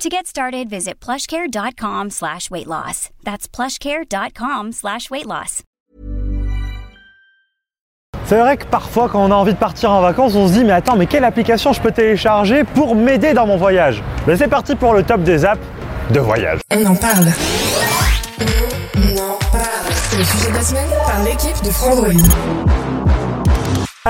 To get started, visit plushcare.com slash weight loss. That's plushcare.com slash weight loss. C'est vrai que parfois quand on a envie de partir en vacances, on se dit mais attends, mais quelle application je peux télécharger pour m'aider dans mon voyage? Ben c'est parti pour le top des apps de voyage. On en parle. On en parle. C'est le sujet de la semaine par l'équipe de Frandroid.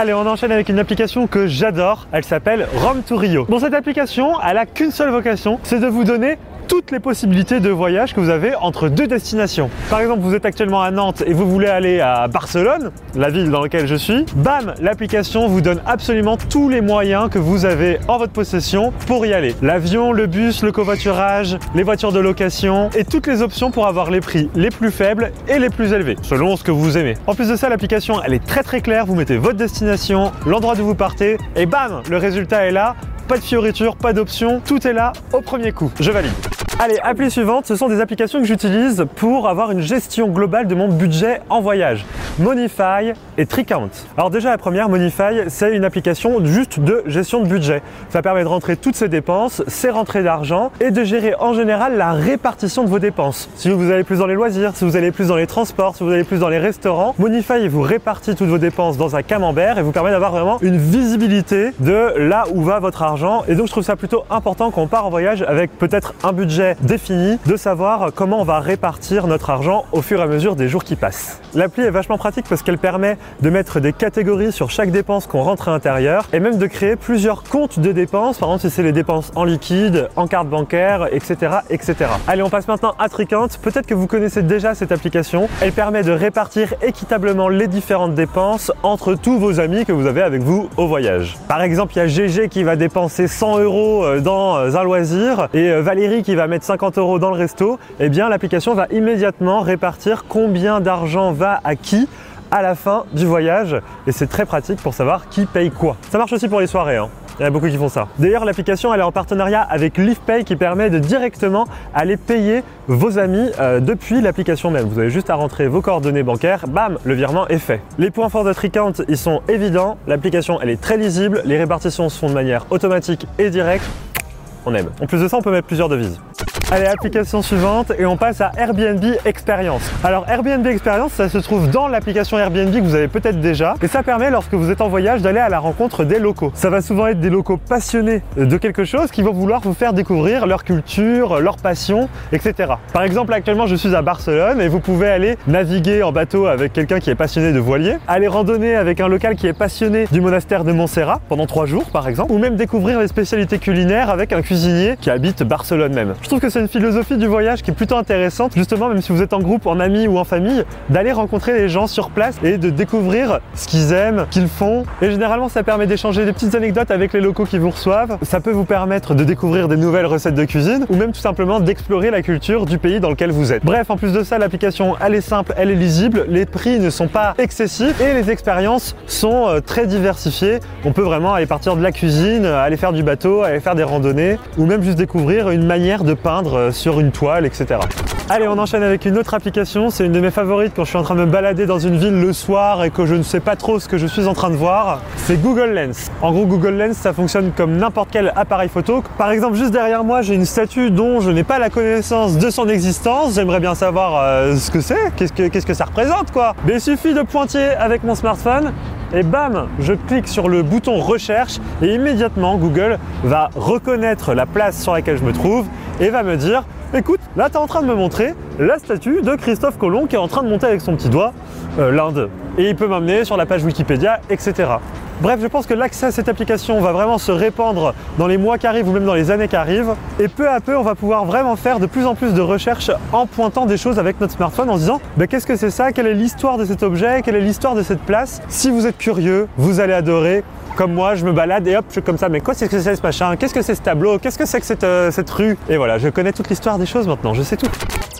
Allez, on enchaîne avec une application que j'adore. Elle s'appelle Rome to Rio. Bon, cette application, elle a qu'une seule vocation, c'est de vous donner toutes les possibilités de voyage que vous avez entre deux destinations. Par exemple, vous êtes actuellement à Nantes et vous voulez aller à Barcelone, la ville dans laquelle je suis. Bam, l'application vous donne absolument tous les moyens que vous avez en votre possession pour y aller. L'avion, le bus, le covoiturage, les voitures de location et toutes les options pour avoir les prix les plus faibles et les plus élevés, selon ce que vous aimez. En plus de ça, l'application, elle est très très claire. Vous mettez votre destination, l'endroit d'où vous partez et bam, le résultat est là. Pas de fioritures, pas d'options, tout est là au premier coup. Je valide. Allez, appli suivante, ce sont des applications que j'utilise pour avoir une gestion globale de mon budget en voyage. Monify et Tricount. Alors déjà la première, Monify, c'est une application juste de gestion de budget. Ça permet de rentrer toutes ses dépenses, ses rentrées d'argent et de gérer en général la répartition de vos dépenses. Si vous allez plus dans les loisirs, si vous allez plus dans les transports, si vous allez plus dans les restaurants, Monify vous répartit toutes vos dépenses dans un camembert et vous permet d'avoir vraiment une visibilité de là où va votre argent. Et donc je trouve ça plutôt important quand on part en voyage avec peut-être un budget défini, de savoir comment on va répartir notre argent au fur et à mesure des jours qui passent. L'appli est vachement pratique parce qu'elle permet de mettre des catégories sur chaque dépense qu'on rentre à l'intérieur et même de créer plusieurs comptes de dépenses, par exemple si c'est les dépenses en liquide, en carte bancaire, etc. etc. Allez, on passe maintenant à Tricount. Peut-être que vous connaissez déjà cette application. Elle permet de répartir équitablement les différentes dépenses entre tous vos amis que vous avez avec vous au voyage. Par exemple, il y a GG qui va dépenser 100 euros euh, dans euh, un loisir et euh, Valérie qui va mettre 50 euros dans le resto. Eh bien, l'application va immédiatement répartir combien d'argent va à qui à la fin du voyage et c'est très pratique pour savoir qui paye quoi. Ça marche aussi pour les soirées. Hein. Il y en a beaucoup qui font ça. D'ailleurs, l'application elle est en partenariat avec LivePay qui permet de directement aller payer vos amis euh, depuis l'application même. Vous avez juste à rentrer vos coordonnées bancaires, bam, le virement est fait. Les points forts de Tricount, ils sont évidents. L'application elle est très lisible, les répartitions se font de manière automatique et directe. On aime. En plus de ça, on peut mettre plusieurs devises. Allez, application suivante et on passe à Airbnb Experience. Alors Airbnb Experience, ça se trouve dans l'application Airbnb que vous avez peut-être déjà et ça permet lorsque vous êtes en voyage d'aller à la rencontre des locaux. Ça va souvent être des locaux passionnés de quelque chose qui vont vouloir vous faire découvrir leur culture, leur passion, etc. Par exemple, actuellement, je suis à Barcelone et vous pouvez aller naviguer en bateau avec quelqu'un qui est passionné de voilier, aller randonner avec un local qui est passionné du monastère de Montserrat pendant trois jours, par exemple, ou même découvrir les spécialités culinaires avec un cuisinier qui habite Barcelone même. Je trouve que c'est une philosophie du voyage qui est plutôt intéressante, justement, même si vous êtes en groupe, en amis ou en famille, d'aller rencontrer les gens sur place et de découvrir ce qu'ils aiment, qu'ils font. Et généralement, ça permet d'échanger des petites anecdotes avec les locaux qui vous reçoivent. Ça peut vous permettre de découvrir des nouvelles recettes de cuisine ou même tout simplement d'explorer la culture du pays dans lequel vous êtes. Bref, en plus de ça, l'application, elle est simple, elle est lisible, les prix ne sont pas excessifs et les expériences sont euh, très diversifiées. On peut vraiment aller partir de la cuisine, aller faire du bateau, aller faire des randonnées ou même juste découvrir une manière de peindre euh, sur une toile, etc. Allez, on enchaîne avec une autre application. C'est une de mes favorites quand je suis en train de me balader dans une ville le soir et que je ne sais pas trop ce que je suis en train de voir. C'est Google Lens. En gros, Google Lens, ça fonctionne comme n'importe quel appareil photo. Par exemple, juste derrière moi, j'ai une statue dont je n'ai pas la connaissance de son existence. J'aimerais bien savoir euh, ce que c'est, qu'est-ce que, ça représente, quoi. Mais il suffit de pointer avec mon smartphone et bam, je clique sur le bouton recherche et immédiatement Google va reconnaître la place sur laquelle je me trouve et va me dire écoute, là tu es en train de me montrer la statue de Christophe Colomb qui est en train de monter avec son petit doigt euh, l'Inde. Et il peut m'amener sur la page Wikipédia, etc. Bref, je pense que l'accès à cette application va vraiment se répandre dans les mois qui arrivent ou même dans les années qui arrivent. Et peu à peu, on va pouvoir vraiment faire de plus en plus de recherches en pointant des choses avec notre smartphone en disant bah, qu'est-ce que c'est ça, quelle est l'histoire de cet objet, quelle est l'histoire de cette place? Si vous êtes curieux, vous allez adorer comme moi, je me balade et hop, je suis comme ça, mais quoi c'est que c'est ce machin? Qu'est-ce que c'est ce tableau? Qu'est-ce que c'est que cette, euh, cette rue? Et voilà, je connais toute l'histoire des choses maintenant, je sais tout.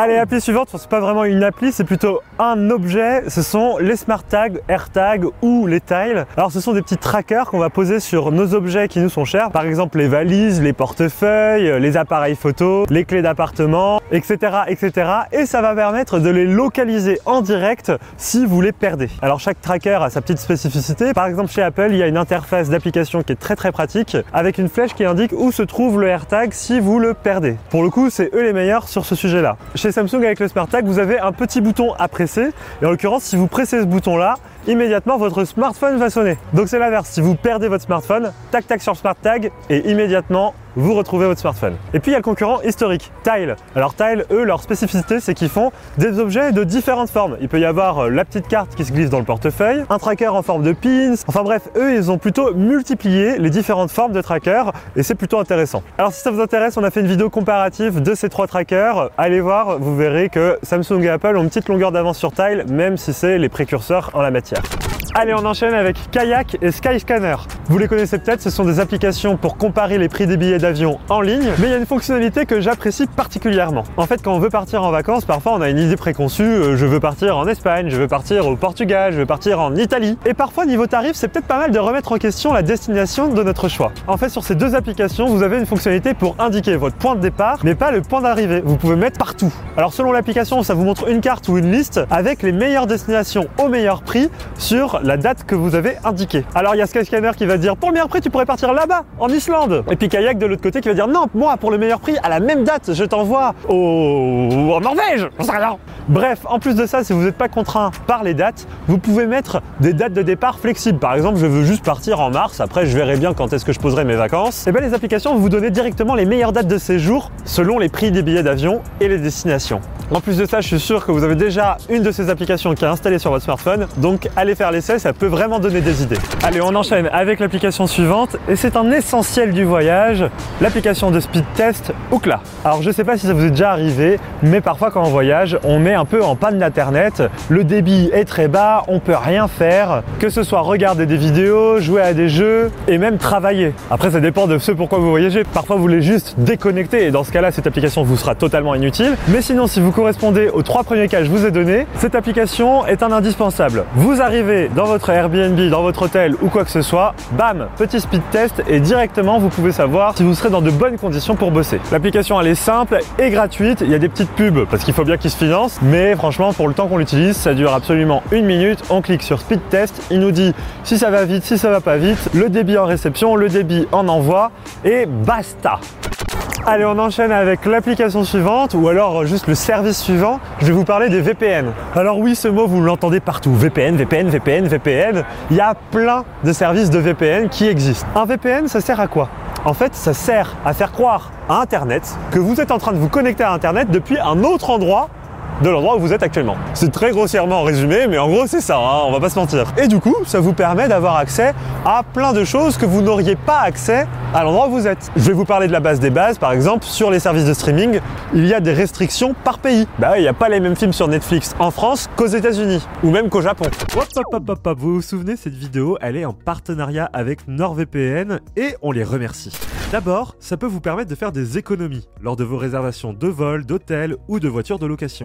Allez, appli suivante, c'est pas vraiment une appli, c'est plutôt un objet, ce sont les smart tags, AirTags ou les tiles. Alors ce sont des petits trackers qu'on va poser sur nos objets qui nous sont chers, par exemple les valises, les portefeuilles, les appareils photo, les clés d'appartement, etc., etc. Et ça va permettre de les localiser en direct si vous les perdez. Alors chaque tracker a sa petite spécificité. Par exemple chez Apple, il y a une interface d'application qui est très très pratique avec une flèche qui indique où se trouve le AirTag si vous le perdez. Pour le coup, c'est eux les meilleurs sur ce sujet-là. Samsung avec le Smart Tag, vous avez un petit bouton à presser. Et en l'occurrence, si vous pressez ce bouton-là, immédiatement votre smartphone va sonner. Donc c'est l'inverse. Si vous perdez votre smartphone, tac tac sur le Smart Tag et immédiatement vous retrouvez votre smartphone. Et puis il y a le concurrent historique, Tile. Alors Tile, eux, leur spécificité, c'est qu'ils font des objets de différentes formes. Il peut y avoir euh, la petite carte qui se glisse dans le portefeuille, un tracker en forme de pins. Enfin bref, eux, ils ont plutôt multiplié les différentes formes de trackers et c'est plutôt intéressant. Alors si ça vous intéresse, on a fait une vidéo comparative de ces trois trackers. Allez voir, vous verrez que Samsung et Apple ont une petite longueur d'avance sur Tile, même si c'est les précurseurs en la matière. Allez, on enchaîne avec Kayak et Skyscanner. Vous les connaissez peut-être, ce sont des applications pour comparer les prix des billets d'avion en ligne, mais il y a une fonctionnalité que j'apprécie particulièrement. En fait, quand on veut partir en vacances, parfois on a une idée préconçue, euh, je veux partir en Espagne, je veux partir au Portugal, je veux partir en Italie. Et parfois, niveau tarif, c'est peut-être pas mal de remettre en question la destination de notre choix. En fait, sur ces deux applications, vous avez une fonctionnalité pour indiquer votre point de départ, mais pas le point d'arrivée. Vous pouvez mettre partout. Alors selon l'application, ça vous montre une carte ou une liste avec les meilleures destinations au meilleur prix sur la date que vous avez indiquée. Alors il y a Skyscanner qui va dire pour le meilleur prix tu pourrais partir là-bas, en Islande. Et puis Kayak de l'autre côté qui va dire non, moi pour le meilleur prix, à la même date, je t'envoie au... en Norvège. Bref, en plus de ça, si vous n'êtes pas contraint par les dates, vous pouvez mettre des dates de départ flexibles. Par exemple, je veux juste partir en mars, après je verrai bien quand est-ce que je poserai mes vacances. Et eh bien les applications vont vous donner directement les meilleures dates de séjour selon les prix des billets d'avion et les destinations. En plus de ça, je suis sûr que vous avez déjà une de ces applications qui est installée sur votre smartphone, donc allez faire ça peut vraiment donner des idées. Allez, on enchaîne avec l'application suivante, et c'est un essentiel du voyage, l'application de speed test Ookla. Alors je sais pas si ça vous est déjà arrivé, mais parfois quand on voyage, on met un peu en panne d'internet, le débit est très bas, on peut rien faire, que ce soit regarder des vidéos, jouer à des jeux, et même travailler. Après ça dépend de ce pourquoi vous voyagez, parfois vous voulez juste déconnecter, et dans ce cas-là, cette application vous sera totalement inutile, mais sinon si vous correspondez aux trois premiers cas que je vous ai donnés, cette application est un indispensable. Vous arrivez dans votre Airbnb, dans votre hôtel ou quoi que ce soit, bam, petit speed test et directement vous pouvez savoir si vous serez dans de bonnes conditions pour bosser. L'application elle est simple et gratuite, il y a des petites pubs parce qu'il faut bien qu'ils se financent, mais franchement pour le temps qu'on l'utilise, ça dure absolument une minute, on clique sur speed test, il nous dit si ça va vite, si ça va pas vite, le débit en réception, le débit en envoi et basta. Allez, on enchaîne avec l'application suivante ou alors juste le service suivant. Je vais vous parler des VPN. Alors oui, ce mot, vous l'entendez partout. VPN, VPN, VPN, VPN. Il y a plein de services de VPN qui existent. Un VPN, ça sert à quoi? En fait, ça sert à faire croire à Internet que vous êtes en train de vous connecter à Internet depuis un autre endroit de l'endroit où vous êtes actuellement. C'est très grossièrement résumé, mais en gros c'est ça, hein, on va pas se mentir. Et du coup, ça vous permet d'avoir accès à plein de choses que vous n'auriez pas accès à l'endroit où vous êtes. Je vais vous parler de la base des bases, par exemple, sur les services de streaming, il y a des restrictions par pays. Bah il n'y a pas les mêmes films sur Netflix en France qu'aux États-Unis, ou même qu'au Japon. Vous vous souvenez, cette vidéo, elle est en partenariat avec NordVPN et on les remercie. D'abord, ça peut vous permettre de faire des économies lors de vos réservations de vol, d'hôtel ou de voitures de location.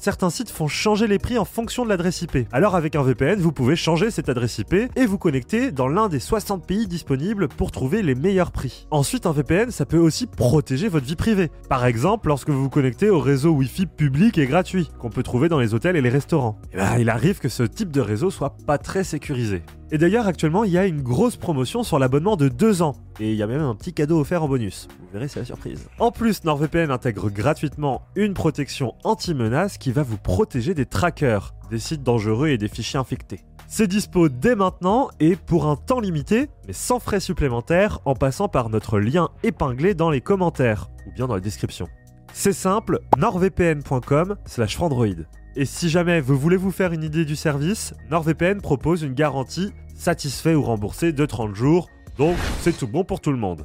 Certains sites font changer les prix en fonction de l'adresse IP. Alors avec un VPN, vous pouvez changer cette adresse IP et vous connecter dans l'un des 60 pays disponibles pour trouver les meilleurs prix. Ensuite, un VPN, ça peut aussi protéger votre vie privée. Par exemple, lorsque vous vous connectez au réseau Wi-Fi public et gratuit qu'on peut trouver dans les hôtels et les restaurants. Eh ben, il arrive que ce type de réseau soit pas très sécurisé. Et d'ailleurs, actuellement, il y a une grosse promotion sur l'abonnement de 2 ans. Et il y a même un petit cadeau offert en bonus. Vous verrez, c'est la surprise. En plus, NordVPN intègre gratuitement une protection anti-menace qui va vous protéger des trackers, des sites dangereux et des fichiers infectés. C'est dispo dès maintenant et pour un temps limité, mais sans frais supplémentaires en passant par notre lien épinglé dans les commentaires ou bien dans la description. C'est simple, nordvpn.com slash frandroid. Et si jamais vous voulez vous faire une idée du service, NordVPN propose une garantie satisfait ou remboursé de 30 jours. Donc c'est tout bon pour tout le monde.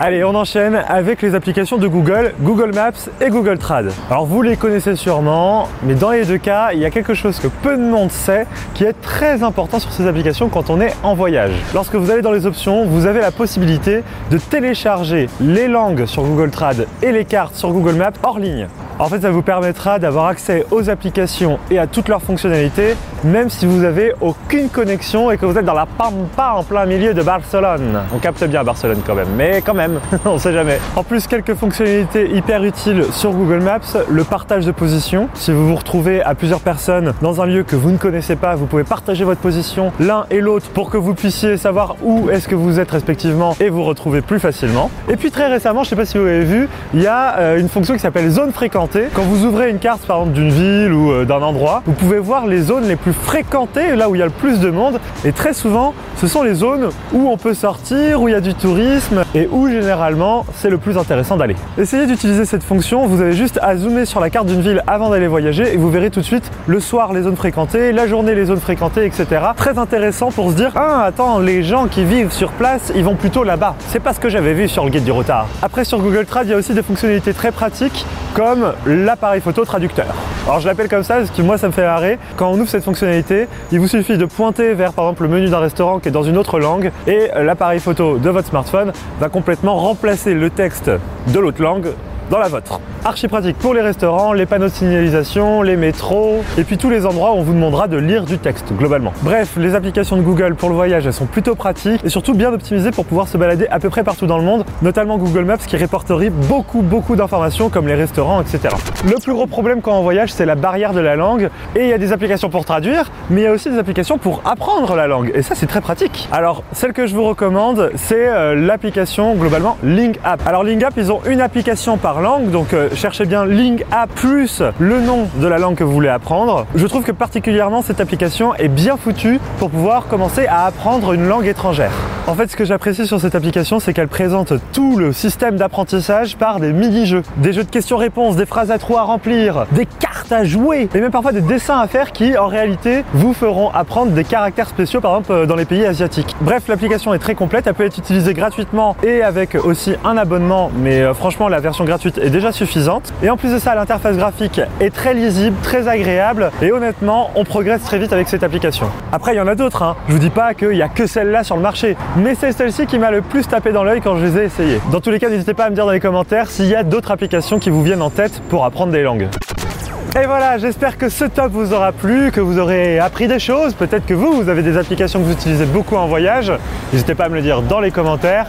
Allez, on enchaîne avec les applications de Google, Google Maps et Google Trad. Alors vous les connaissez sûrement, mais dans les deux cas, il y a quelque chose que peu de monde sait qui est très important sur ces applications quand on est en voyage. Lorsque vous allez dans les options, vous avez la possibilité de télécharger les langues sur Google Trad et les cartes sur Google Maps hors ligne. En fait, ça vous permettra d'avoir accès aux applications et à toutes leurs fonctionnalités, même si vous avez aucune connexion et que vous êtes dans la pampa en plein milieu de Barcelone. On capte bien Barcelone quand même, mais quand même, on sait jamais. En plus, quelques fonctionnalités hyper utiles sur Google Maps, le partage de position. Si vous vous retrouvez à plusieurs personnes dans un lieu que vous ne connaissez pas, vous pouvez partager votre position l'un et l'autre pour que vous puissiez savoir où est-ce que vous êtes respectivement et vous retrouver plus facilement. Et puis très récemment, je sais pas si vous avez vu, il y a euh, une fonction qui s'appelle zone Quand vous ouvrez une carte par exemple d'une ville ou euh, d'un endroit, vous pouvez voir les zones les plus fréquentées, là où il y a le plus de monde. Et très souvent, ce sont les zones où on peut sortir, où il y a du tourisme et où généralement c'est le plus intéressant d'aller. Essayez d'utiliser cette fonction, vous avez juste à zoomer sur la carte d'une ville avant d'aller voyager et vous verrez tout de suite le soir les zones fréquentées, la journée les zones fréquentées, etc. Très intéressant pour se dire Ah attends, les gens qui vivent sur place, ils vont plutôt là-bas. C'est pas ce que j'avais vu sur le guide du retard. Après sur Google Trad, il y a aussi des fonctionnalités très pratiques comme l'appareil photo traducteur. Alors je l'appelle comme ça parce que moi ça me fait marrer. Quand on ouvre cette fonctionnalité, il vous suffit de pointer vers par exemple le menu d'un restaurant qui est dans une autre langue et l'appareil photo de votre smartphone va complètement remplacer le texte de l'autre langue dans la vôtre. Archi pratique pour les restaurants, les panneaux de signalisation, les métros et puis tous les endroits où on vous demandera de lire du texte globalement. Bref, les applications de Google pour le voyage elles sont plutôt pratiques et surtout bien optimisées pour pouvoir se balader à peu près partout dans le monde, notamment Google Maps qui répertorie beaucoup beaucoup d'informations comme les restaurants, etc. Le plus gros problème quand on voyage c'est la barrière de la langue et il y a des applications pour traduire, mais il y a aussi des applications pour apprendre la langue et ça c'est très pratique. Alors celle que je vous recommande c'est euh, l'application globalement Ling App. Alors Ling App ils ont une application par langue, donc euh, cherchez bien Ling App plus le nom de la langue que vous voulez apprendre. Je trouve que particulièrement cette application est bien foutue pour pouvoir commencer à apprendre une langue étrangère. En fait, ce que j'apprécie sur cette application, c'est qu'elle présente tout le système d'apprentissage par des mini-jeux, des jeux de questions-réponses, des phrases à trous à remplir, des cartes à jouer et même parfois des dessins à faire qui, en réalité, vous feront apprendre des caractères spéciaux, par exemple euh, dans les pays asiatiques. Bref, l'application est très complète, elle peut être utilisée gratuitement et avec aussi un abonnement, mais euh, franchement, la version gratuite est déjà suffisante. Et en plus de ça, l'interface graphique est très lisible, très agréable et honnêtement, on progresse très vite avec cette application. Après, il y en a d'autres, hein. je vous dis pas qu'il y a que celle-là sur le marché, mais c'est celle-ci qui m'a le plus tapé dans l'œil quand je les ai essayées. Dans tous les cas, n'hésitez pas à me dire dans les commentaires s'il y a d'autres applications qui vous viennent en tête pour apprendre des langues. Et voilà, j'espère que ce top vous aura plu, que vous aurez appris des choses. Peut-être que vous, vous avez des applications que vous utilisez beaucoup en voyage. N'hésitez pas à me le dire dans les commentaires.